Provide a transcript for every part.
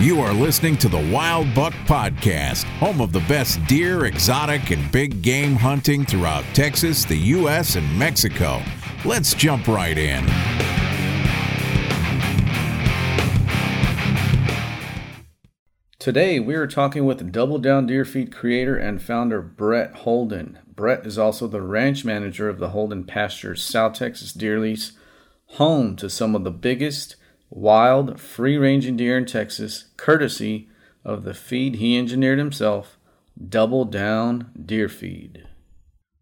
You are listening to the Wild Buck Podcast, home of the best deer, exotic, and big game hunting throughout Texas, the U.S., and Mexico. Let's jump right in. Today, we are talking with Double Down Deer Feed creator and founder Brett Holden. Brett is also the ranch manager of the Holden Pastures South Texas Deer Lease, home to some of the biggest wild, free ranging deer in Texas, courtesy of the feed he engineered himself, Double Down Deer Feed.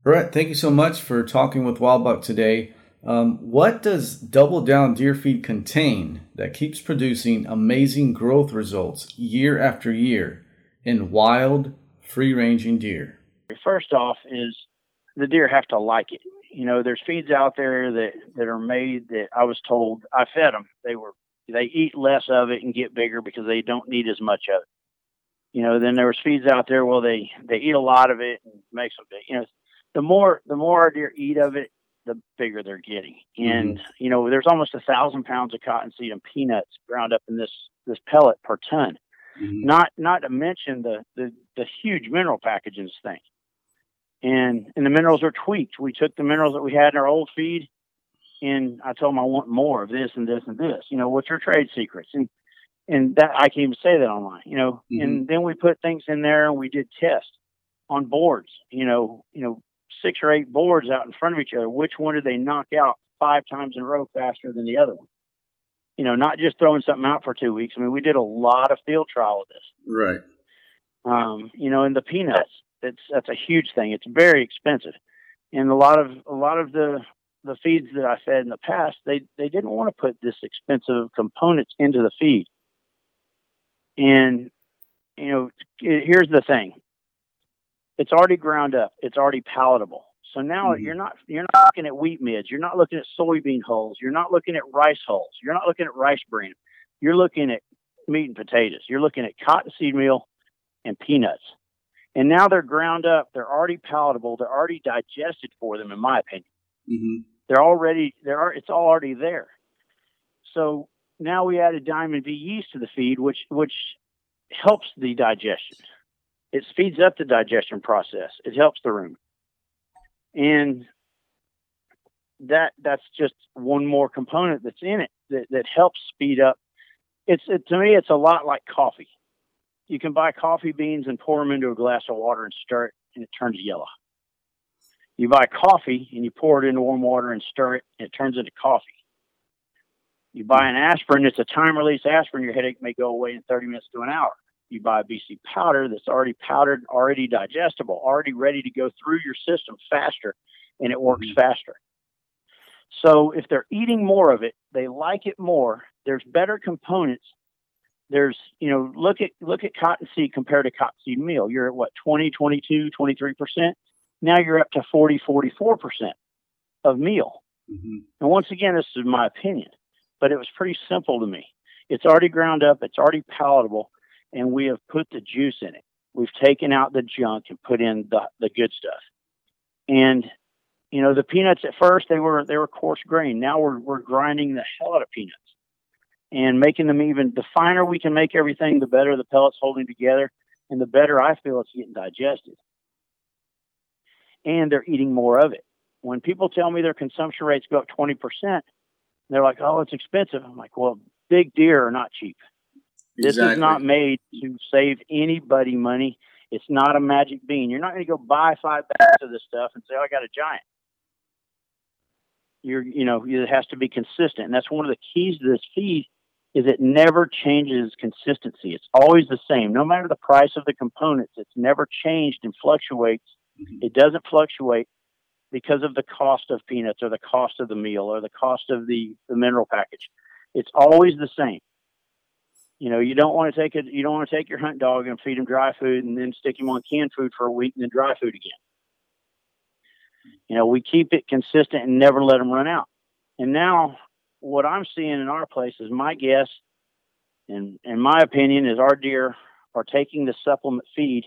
Brett, thank you so much for talking with Wild Buck today. Um, what does Double Down Deer Feed contain that keeps producing amazing growth results year after year in wild, free ranging deer? First off, is the deer have to like it. You know, there's feeds out there that that are made that I was told I fed them. They were they eat less of it and get bigger because they don't need as much of it. You know, then there was feeds out there well they they eat a lot of it and makes them big. You know, the more the more our deer eat of it, the bigger they're getting. And mm-hmm. you know, there's almost a thousand pounds of cottonseed and peanuts ground up in this this pellet per ton. Mm-hmm. Not not to mention the, the the huge mineral package in this thing. And and the minerals are tweaked. We took the minerals that we had in our old feed, and I told them I want more of this and this and this. You know, what's your trade secrets? And and that I can't even say that online. You know, mm-hmm. and then we put things in there and we did tests on boards. You know, you know, six or eight boards out in front of each other. Which one did they knock out five times in a row faster than the other one? You know, not just throwing something out for two weeks. I mean, we did a lot of field trial of this. Right. Um, you know, and the peanuts, it's that's a huge thing. It's very expensive. And a lot of a lot of the the feeds that I fed in the past, they they didn't want to put this expensive components into the feed. And you know, here's the thing: it's already ground up. It's already palatable. So now mm-hmm. you're not you're not looking at wheat midges. You're not looking at soybean hulls. You're not looking at rice hulls. You're not looking at rice bran. You're looking at meat and potatoes. You're looking at cottonseed meal and peanuts. And now they're ground up. They're already palatable. They're already digested for them, in my opinion. Mm-hmm. They're already there. Are it's all already there. So now we added Diamond V yeast to the feed, which which helps the digestion it speeds up the digestion process. It helps the rumen. And that that's just one more component that's in it that, that helps speed up. It's it, to me, it's a lot like coffee. You can buy coffee beans and pour them into a glass of water and stir it, and it turns yellow. You buy coffee and you pour it into warm water and stir it, and it turns into coffee. You buy an aspirin, it's a time release aspirin, your headache may go away in 30 minutes to an hour you buy a BC powder that's already powdered, already digestible, already ready to go through your system faster, and it works mm-hmm. faster. So if they're eating more of it, they like it more. There's better components. There's, you know, look at look at cottonseed compared to cottonseed meal. You're at what 20, 22, 23 percent. Now you're up to 40, 44 percent of meal. Mm-hmm. And once again, this is my opinion, but it was pretty simple to me. It's already ground up. It's already palatable and we have put the juice in it. We've taken out the junk and put in the, the good stuff. And you know, the peanuts at first they were they were coarse grain. Now we're we're grinding the hell out of peanuts and making them even the finer we can make everything, the better the pellets holding together, and the better I feel it's getting digested. And they're eating more of it. When people tell me their consumption rates go up twenty percent, they're like, "Oh, it's expensive." I'm like, "Well, big deer are not cheap." This exactly. is not made to save anybody money. It's not a magic bean. You're not going to go buy five bags of this stuff and say, oh, I got a giant. You're, you know, it has to be consistent. And that's one of the keys to this feed is it never changes consistency. It's always the same. No matter the price of the components, it's never changed and fluctuates. Mm-hmm. It doesn't fluctuate because of the cost of peanuts or the cost of the meal or the cost of the, the mineral package. It's always the same. You know, you don't want to take it. You don't want to take your hunt dog and feed him dry food and then stick him on canned food for a week and then dry food again. You know, we keep it consistent and never let them run out. And now, what I'm seeing in our place is my guess, and in my opinion, is our deer are taking the supplement feed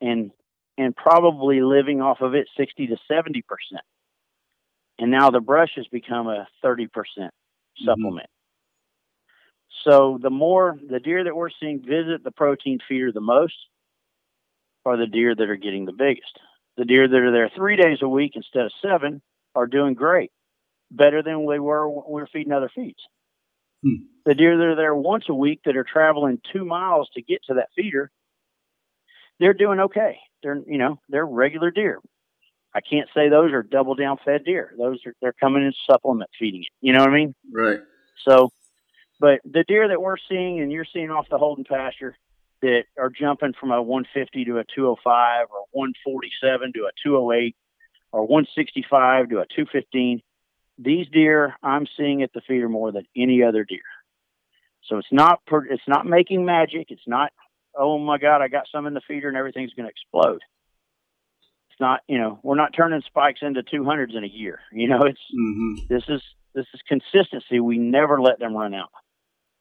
and and probably living off of it 60 to 70 percent. And now the brush has become a 30 percent mm-hmm. supplement. So the more the deer that we're seeing visit the protein feeder the most are the deer that are getting the biggest. The deer that are there three days a week instead of seven are doing great, better than they were when we were feeding other feeds. Hmm. The deer that are there once a week that are traveling two miles to get to that feeder, they're doing okay. They're you know they're regular deer. I can't say those are double down fed deer. Those are they're coming in supplement feeding it. You know what I mean? Right. So, but the deer that we're seeing and you're seeing off the Holden pasture that are jumping from a 150 to a 205 or 147 to a 208 or 165 to a 215. These deer I'm seeing at the feeder more than any other deer. So it's not it's not making magic. It's not oh my god I got some in the feeder and everything's going to explode It's not, you know, we're not turning spikes into 200s in a year. You know, it's mm-hmm. this is this is consistency. We never let them run out.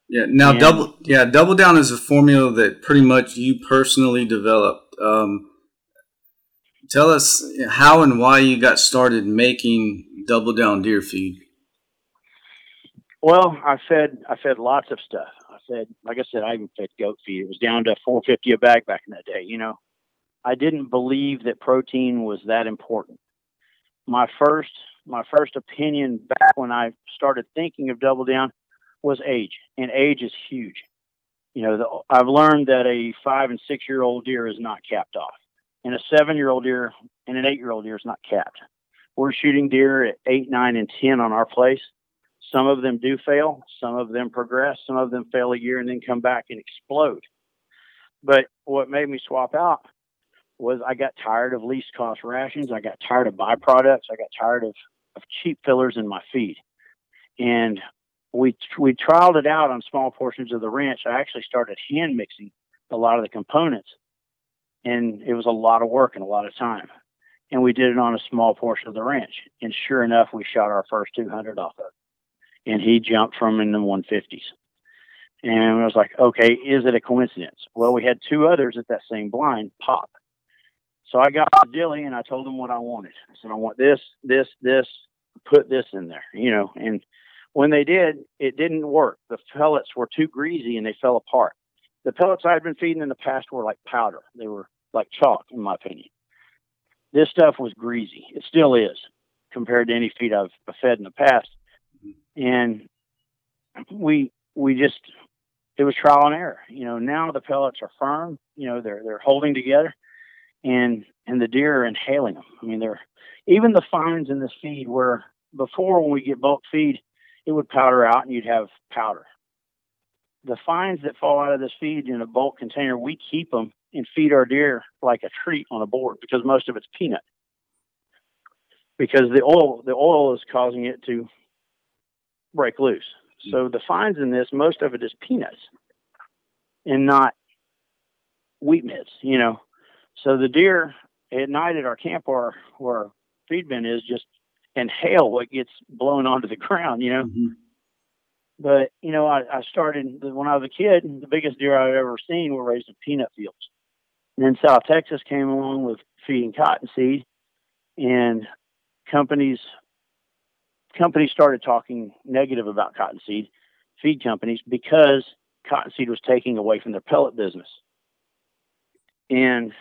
Yeah. Now, and, double yeah, double down is a formula that pretty much you personally developed. Um, tell us how and why you got started making double down deer feed. Well, I fed I fed lots of stuff. I fed, like I said, I even fed goat feed. It was down to 450 a bag back in that day. You know, I didn't believe that protein was that important. My first my first opinion back when I started thinking of double down was age, and age is huge. You know, the, I've learned that a five and six year old deer is not capped off, and a seven year old deer and an eight year old deer is not capped. We're shooting deer at eight, nine, and ten on our place. Some of them do fail, some of them progress, some of them fail a year and then come back and explode. But what made me swap out was I got tired of least cost rations. I got tired of byproducts. I got tired of, of cheap fillers in my feed. And we we trialed it out on small portions of the ranch. I actually started hand mixing a lot of the components, and it was a lot of work and a lot of time. And we did it on a small portion of the ranch. And sure enough, we shot our first 200 off of it. And he jumped from in the 150s. And I was like, okay, is it a coincidence? Well, we had two others at that same blind pop. So I got to Dilley and I told him what I wanted. I said, I want this, this, this, put this in there, you know. And when they did, it didn't work. The pellets were too greasy and they fell apart. The pellets I had been feeding in the past were like powder. They were like chalk, in my opinion. This stuff was greasy. It still is compared to any feed I've fed in the past. Mm-hmm. And we we just it was trial and error. You know, now the pellets are firm. You know, they're they're holding together and and the deer are inhaling them. I mean, they're even the fines in this feed where before when we get bulk feed, it would powder out and you'd have powder. The fines that fall out of this feed in a bulk container, we keep them and feed our deer like a treat on a board because most of it's peanut. Because the oil, the oil is causing it to break loose. So the fines in this, most of it is peanuts and not wheat mids, you know. So the deer at night at our camp where, where our feed bin is just inhale what gets blown onto the ground, you know. Mm-hmm. But, you know, I, I started when I was a kid, the biggest deer I've ever seen were raised in peanut fields. And then South Texas came along with feeding cottonseed and companies companies started talking negative about cottonseed, feed companies, because cottonseed was taking away from their pellet business. And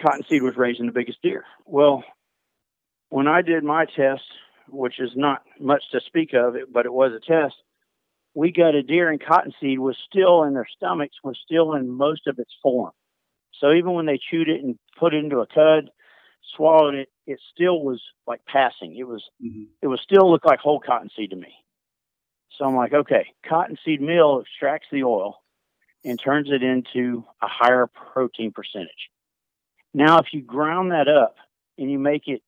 cottonseed was raising the biggest deer. Well, when I did my test, which is not much to speak of, but it was a test, we got a deer and cottonseed was still in their stomachs, was still in most of its form. So even when they chewed it and put it into a cud, swallowed it, it still was like passing. It was mm-hmm. it was still looked like whole cottonseed to me. So I'm like, okay, cottonseed meal extracts the oil and turns it into a higher protein percentage. Now, if you ground that up and you make it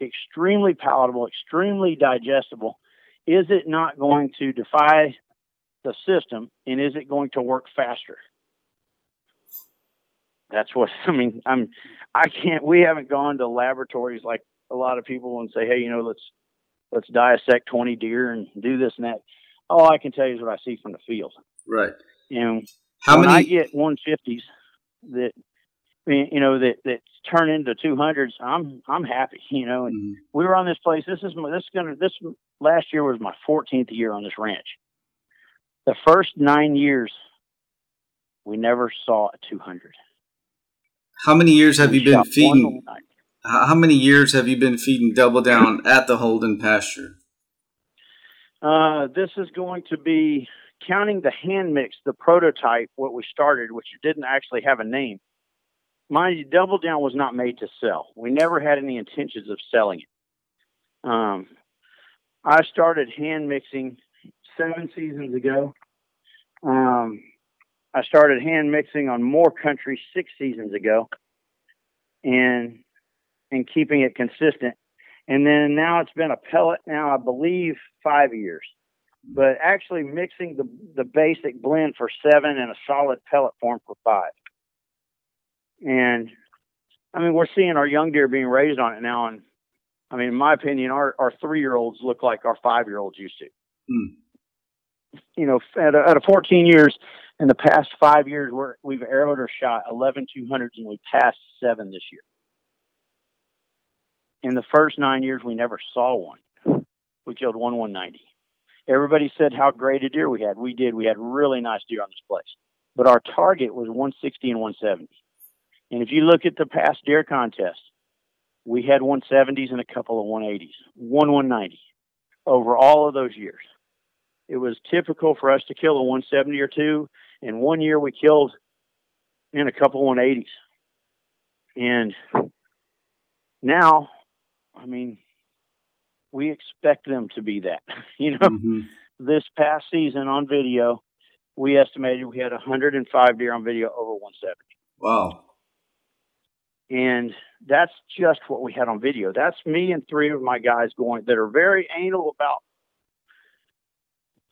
extremely palatable, extremely digestible, is it not going to defy the system and is it going to work faster? That's what I mean. I'm I can't we haven't gone to laboratories like a lot of people and say, hey, you know, let's let's dissect 20 deer and do this and that. All I can tell you is what I see from the field. Right. And how when many I get 150s that you know that that turn into 200s i'm i'm happy you know and mm-hmm. we were on this place this is my, this is gonna this last year was my 14th year on this ranch The first nine years, we never saw a 200. How many years have we you been feeding? How many years have you been feeding Double Down at the Holden pasture? Uh, this is going to be counting the hand mix, the prototype, what we started, which didn't actually have a name. Mind you, Double Down was not made to sell. We never had any intentions of selling it. Um, I started hand mixing seven seasons ago. Um, I started hand mixing on more country six seasons ago, and and keeping it consistent. And then now it's been a pellet now, I believe, five years. But actually mixing the, the basic blend for seven and a solid pellet form for five. And I mean, we're seeing our young deer being raised on it now. And I mean, in my opinion, our, our three year olds look like our five year olds used to. Hmm. You know, out of, at a 14 years, in the past five years, we're, we've arrowed or shot 11 200s and we passed seven this year in the first nine years, we never saw one. We killed one 190. Everybody said how great a deer we had. We did. We had really nice deer on this place. But our target was 160 and 170. And if you look at the past deer contests, we had 170s and a couple of 180s, one 190 over all of those years. It was typical for us to kill a 170 or two. And one year we killed in a couple 180s. And now I mean, we expect them to be that. you know, mm-hmm. this past season on video, we estimated we had 105 deer on video over 170. Wow. And that's just what we had on video. That's me and three of my guys going that are very anal about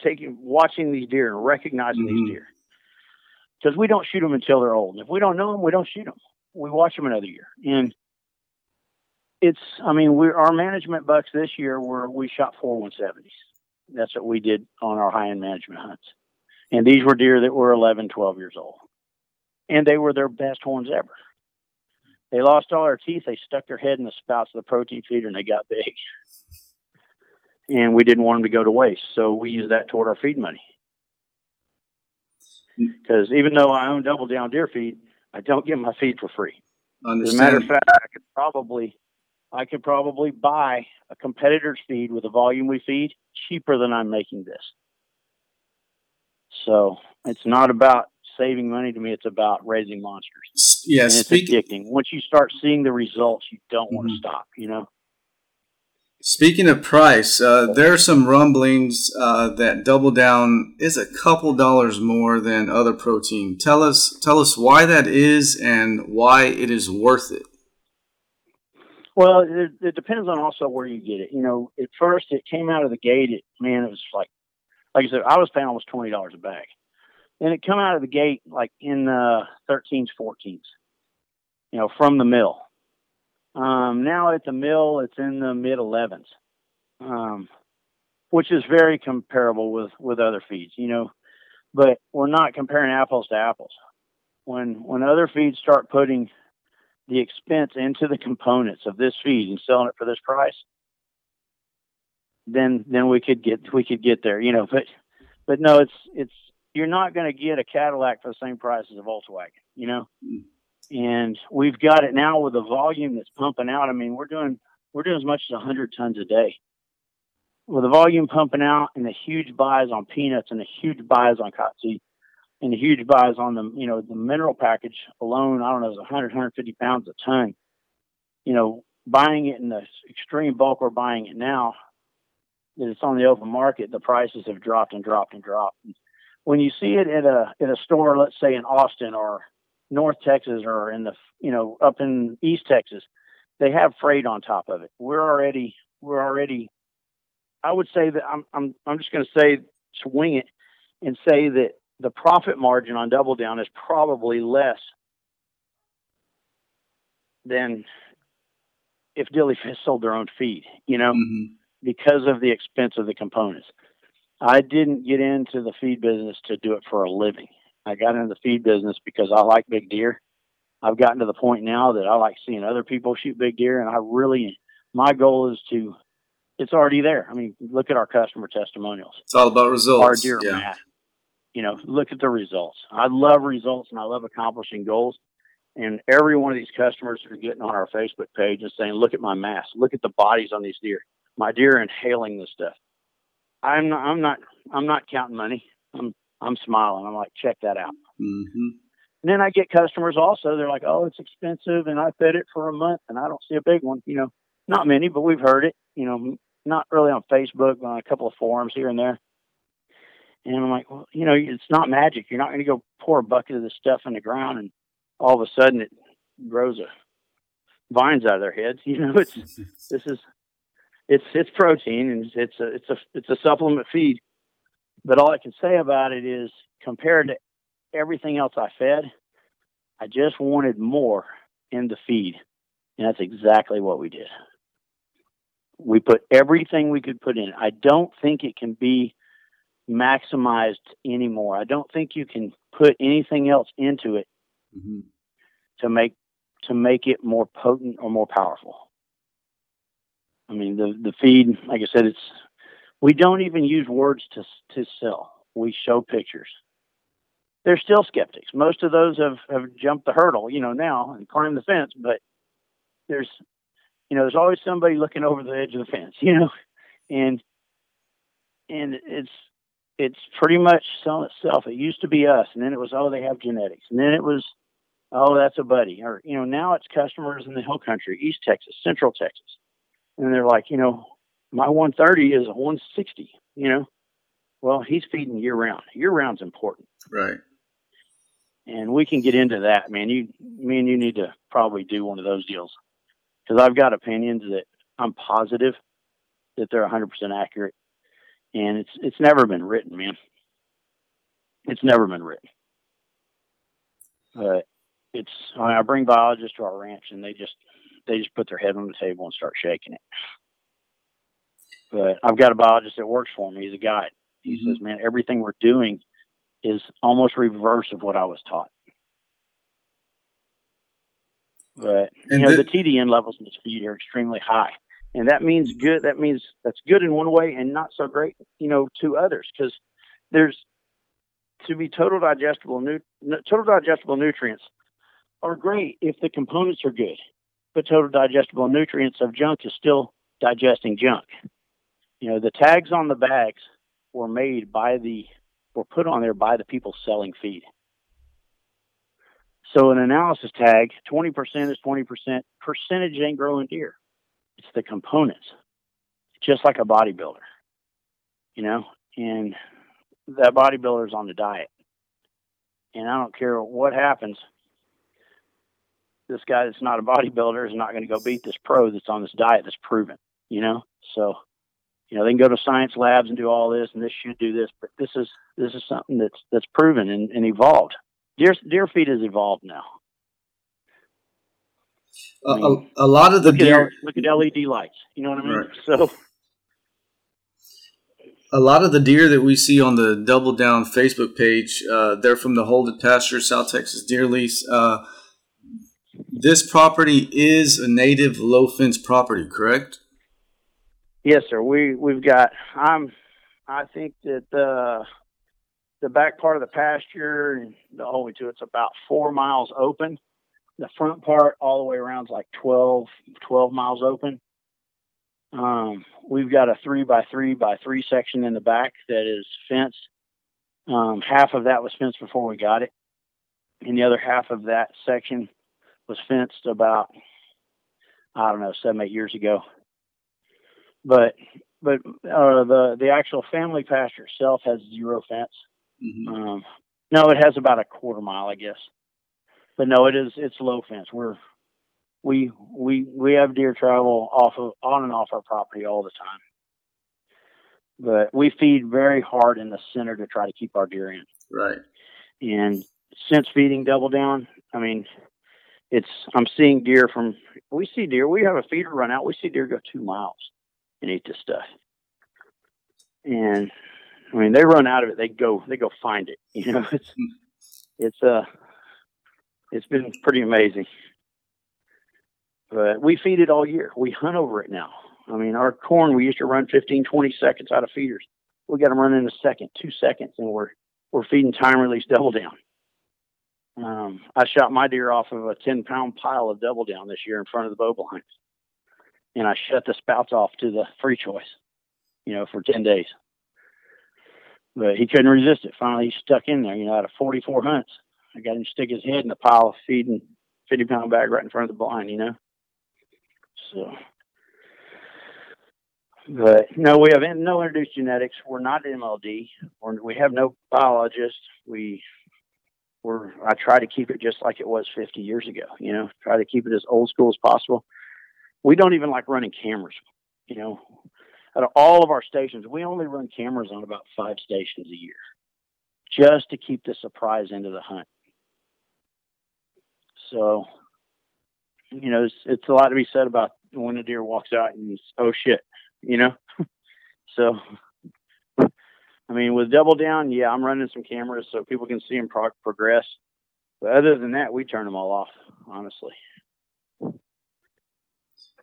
taking, watching these deer and recognizing mm-hmm. these deer. Because we don't shoot them until they're old. And if we don't know them, we don't shoot them. We watch them another year. And it's I mean we our management bucks this year were we shot four 170s. That's what we did on our high end management hunts, and these were deer that were 11, 12 years old, and they were their best horns ever. They lost all their teeth. They stuck their head in the spouts of the protein feeder, and they got big. And we didn't want them to go to waste, so we used that toward our feed money. Because even though I own double down deer feed, I don't get my feed for free. As a matter of fact, I could probably I could probably buy a competitor's feed with the volume we feed cheaper than I'm making this. So it's not about saving money to me. It's about raising monsters. Yeah, and it's speak- addicting. Once you start seeing the results, you don't mm-hmm. want to stop. You know. Speaking of price, uh, there are some rumblings uh, that Double Down is a couple dollars more than other protein. Tell us, tell us why that is and why it is worth it. Well, it, it, depends on also where you get it. You know, at first it came out of the gate. It man, it was like, like I said, I was paying almost twenty dollars a bag, and it come out of the gate like in the thirteens, fourteens. You know, from the mill. Um, now at the mill, it's in the mid elevens, um, which is very comparable with with other feeds. You know, but we're not comparing apples to apples. When when other feeds start putting the expense into the components of this feed and selling it for this price, then then we could get we could get there, you know. But but no, it's it's you're not going to get a Cadillac for the same price as a Volkswagen, you know. And we've got it now with the volume that's pumping out. I mean, we're doing we're doing as much as 100 tons a day. With the volume pumping out and the huge buys on peanuts and the huge buys on cottonseed, and the huge buys on the you know the mineral package alone i don't know it's 100 150 pounds a ton you know buying it in the extreme bulk we're buying it now that it's on the open market the prices have dropped and dropped and dropped when you see it at a at a store let's say in austin or north texas or in the you know up in east texas they have freight on top of it we're already we're already i would say that i'm i'm, I'm just going to say swing it and say that the profit margin on double down is probably less than if Dilley Fish sold their own feed, you know, mm-hmm. because of the expense of the components. I didn't get into the feed business to do it for a living. I got into the feed business because I like big deer. I've gotten to the point now that I like seeing other people shoot big deer, and I really, my goal is to, it's already there. I mean, look at our customer testimonials. It's all about results. Our deer yeah. you know, look at the results. I love results and I love accomplishing goals. And every one of these customers are getting on our Facebook page and saying, "Look at my mass. Look at the bodies on these deer. My deer are inhaling this stuff." I'm not. I'm not. I'm not counting money. I'm. I'm smiling. I'm like, check that out. Mm-hmm. And then I get customers also. They're like, "Oh, it's expensive," and I fed it for a month, and I don't see a big one. You know, not many, but we've heard it. You know, not really on Facebook, on a couple of forums here and there. And I'm like, well, you know, it's not magic. You're not going to go pour a bucket of this stuff in the ground and all of a sudden it grows a vines out of their heads. You know, it's this is it's it's protein and it's a it's a it's a supplement feed. But all I can say about it is compared to everything else I fed, I just wanted more in the feed. And that's exactly what we did. We put everything we could put in. I don't think it can be maximized anymore. I don't think you can put anything else into it mm-hmm. to make to make it more potent or more powerful. I mean, the the feed, like I said, it's we don't even use words to to sell. We show pictures. They're still skeptics. Most of those have have jumped the hurdle, you know, now and climbed the fence. But there's, you know, there's always somebody looking over the edge of the fence, you know, and and it's it's pretty much selling itself. It used to be us, and then it was oh they have genetics, and then it was oh that's a buddy, or you know now it's customers in the hill country, East Texas, Central Texas, and they're like you know my 130 is a 160, you know, well he's feeding year round. Year round's important, right? And we can get into that, man. You, me, and you need to probably do one of those deals because I've got opinions that I'm positive that they're 100% accurate and it's it's never been written, man. It's never been written. But it's I bring biologists to our ranch, and they just they just put their head on the table and start shaking it. But I've got a biologist that works for me. He's a guide. He mm-hmm. says, "Man, everything we're doing is almost reverse of what I was taught." But and you know, the, the TDN levels in this feed are extremely high and that means good. That means that's good in one way and not so great, you know, to others because there's to be total digestible nu- total digestible nutrients are great if the components are good, but total digestible nutrients of junk is still digesting junk. You know, the tags on the bags were made by the were put on there by the people selling feed. So an analysis tag, 20% is 20%. Percentage ain't growing deer. It's the components, just like a bodybuilder, you know, and that bodybuilder is on the diet. And I don't care what happens. This guy that's not a bodybuilder is not going to go beat this pro that's on this diet that's proven, you know? So, you know, they can go to science labs and do all this and this should do this, but this is, this is something that's, that's proven and, and evolved. Deer, deer feed has evolved now a, a, lot of the look deer. At, look at LED lights. You know what I mean? Right. So. A lot of the deer that we see on the Double Down Facebook page, uh, they're from the Holden Pasture, South Texas Deer Lease. Uh, this property is a native low fence property, correct? Yes, sir. We we've got. I'm. I think that the the back part of the pasture, the only to it's about four miles open the front part all the way around is like 12, 12 miles open. Um, we've got a three by three by three section in the back that is fenced. Um, half of that was fenced before we got it, and the other half of that section was fenced about I don't know seven eight years ago. But but uh, the the actual family pasture itself has zero fence. Mm-hmm. Um, no, it has about a quarter mile, I guess but no, it is it's low fence. We're we we we have deer travel off of on and off our property all the time. But we feed very hard in the center to try to keep our deer in. Right. And since feeding double down, I mean, it's I'm seeing deer from we see deer. We have a feeder run out. We see deer go two miles and eat this stuff. And I mean, they run out of it. They go they go find it. You know, it's it's a uh, it's been pretty amazing. But we feed it all year. We hunt over it now. I mean, our corn, we used to run 15, 20 seconds out of feeders. We got them running in a second, two seconds, and we're we're feeding time release double down. Um, I shot my deer off of a 10 pound pile of double down this year in front of the bow blinds. And I shut the spouts off to the free choice, you know, for 10 days. But he couldn't resist it. Finally, he stuck in there, you know, out of 44 hunts. I got him to stick his head in the pile of feeding 50 pound bag right in front of the blind, you know. So, but no, we have no introduced genetics. We're not MLD. We're, we have no biologists. We we're I try to keep it just like it was 50 years ago. You know, try to keep it as old school as possible. We don't even like running cameras. You know, out of all of our stations, we only run cameras on about five stations a year, just to keep the surprise into the hunt. So, you know, it's, it's a lot to be said about when a deer walks out and oh shit, you know. so I mean, with double down, yeah, I'm running some cameras so people can see them pro- progress. But other than that, we turn them all off, honestly.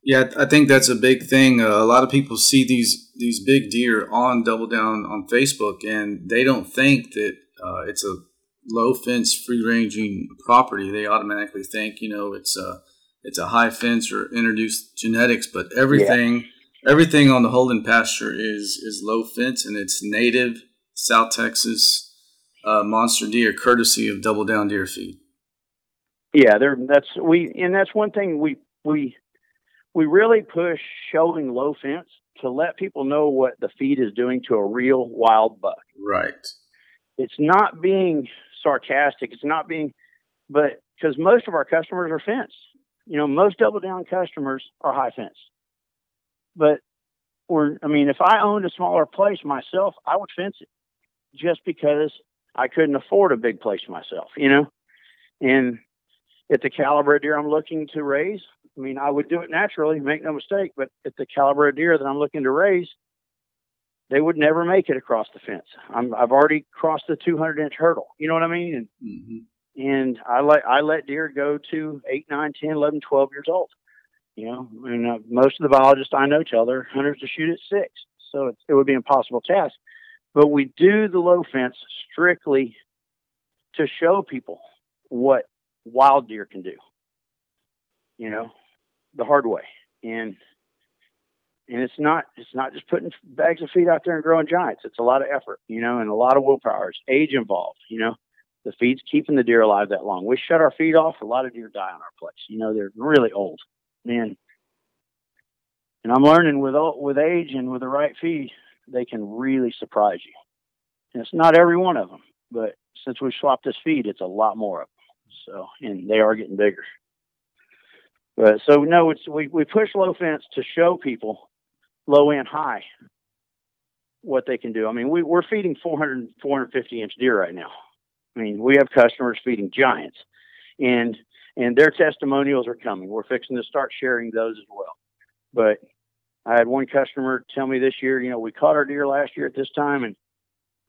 Yeah, I think that's a big thing. Uh, a lot of people see these these big deer on double down on Facebook, and they don't think that uh, it's a low fence, free ranging property. They automatically think, you know, it's a it's a high fence or introduced genetics, but everything. Yeah everything on the Holden pasture is is low fence and it's native South Texas uh, monster deer, courtesy of Double Down Deer Feed. Yeah, there. That's we, and that's one thing we we we really push showing low fence to let people know what the feed is doing to a real wild buck. Right. It's not being sarcastic. It's not being, but because most of our customers are fenced. You know, most double down customers are high fence. But or I mean, if I owned a smaller place myself, I would fence it just because I couldn't afford a big place myself, you know. And at the caliber of deer I'm looking to raise, I mean, I would do it naturally, make no mistake. But at the caliber of deer that I'm looking to raise, they would never make it across the fence. i have already crossed the 200 inch hurdle. You know what I mean? And, mm-hmm. and I let I let deer go to 8, 9, 10, 11, 12 years old. You know, and uh, most of the biologists I know tell their hunters to shoot at six, so it, it would be an impossible task. But we do the low fence strictly to show people what wild deer can do. You know, the hard way, and and it's not it's not just putting bags of feed out there and growing giants. It's a lot of effort, you know, and a lot of willpower. It's age involved, you know. The feed's keeping the deer alive that long. We shut our feed off, a lot of deer die on our place. You know, they're really old man. And I'm learning with with age and with the right feed, they can really surprise you. And it's not every one of them, but since we swapped this feed, it's a lot more of them. So, and they are getting bigger. But so no, it's we we push low fence to show people low and high what they can do. I mean, we, we're feeding 400, 450 inch deer right now. I mean, we have customers feeding giants, and and their testimonials are coming. We're fixing to start sharing those as well. But I had one customer tell me this year, you know, we caught our deer last year at this time, and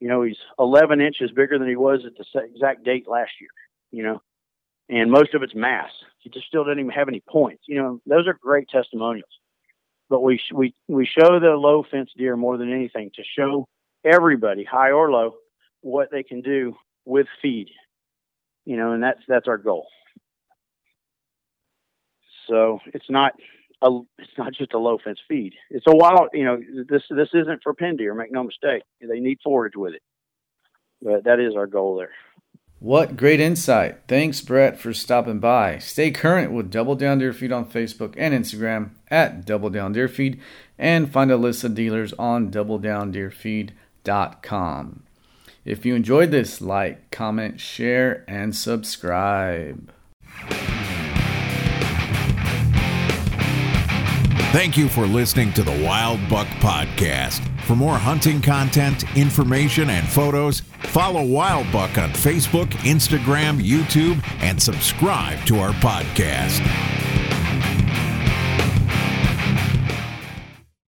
you know, he's 11 inches bigger than he was at the exact date last year. You know, and most of it's mass. He just still didn't even have any points. You know, those are great testimonials. But we we we show the low fence deer more than anything to show everybody, high or low, what they can do with feed. You know, and that's that's our goal. So it's not a, it's not just a low fence feed. It's a wild, you know, this this isn't for pen deer. Make no mistake. They need forage with it, but that is our goal there. What great insight! Thanks, Brett, for stopping by. Stay current with Double Down Deer Feed on Facebook and Instagram at Double Down Deer Feed, and find a list of dealers on DoubleDownDeerFeed.com. If you enjoyed this, like, comment, share, and subscribe. Thank you for listening to the Wild Buck Podcast. For more hunting content, information, and photos, follow Wild Buck on Facebook, Instagram, YouTube, and subscribe to our podcast.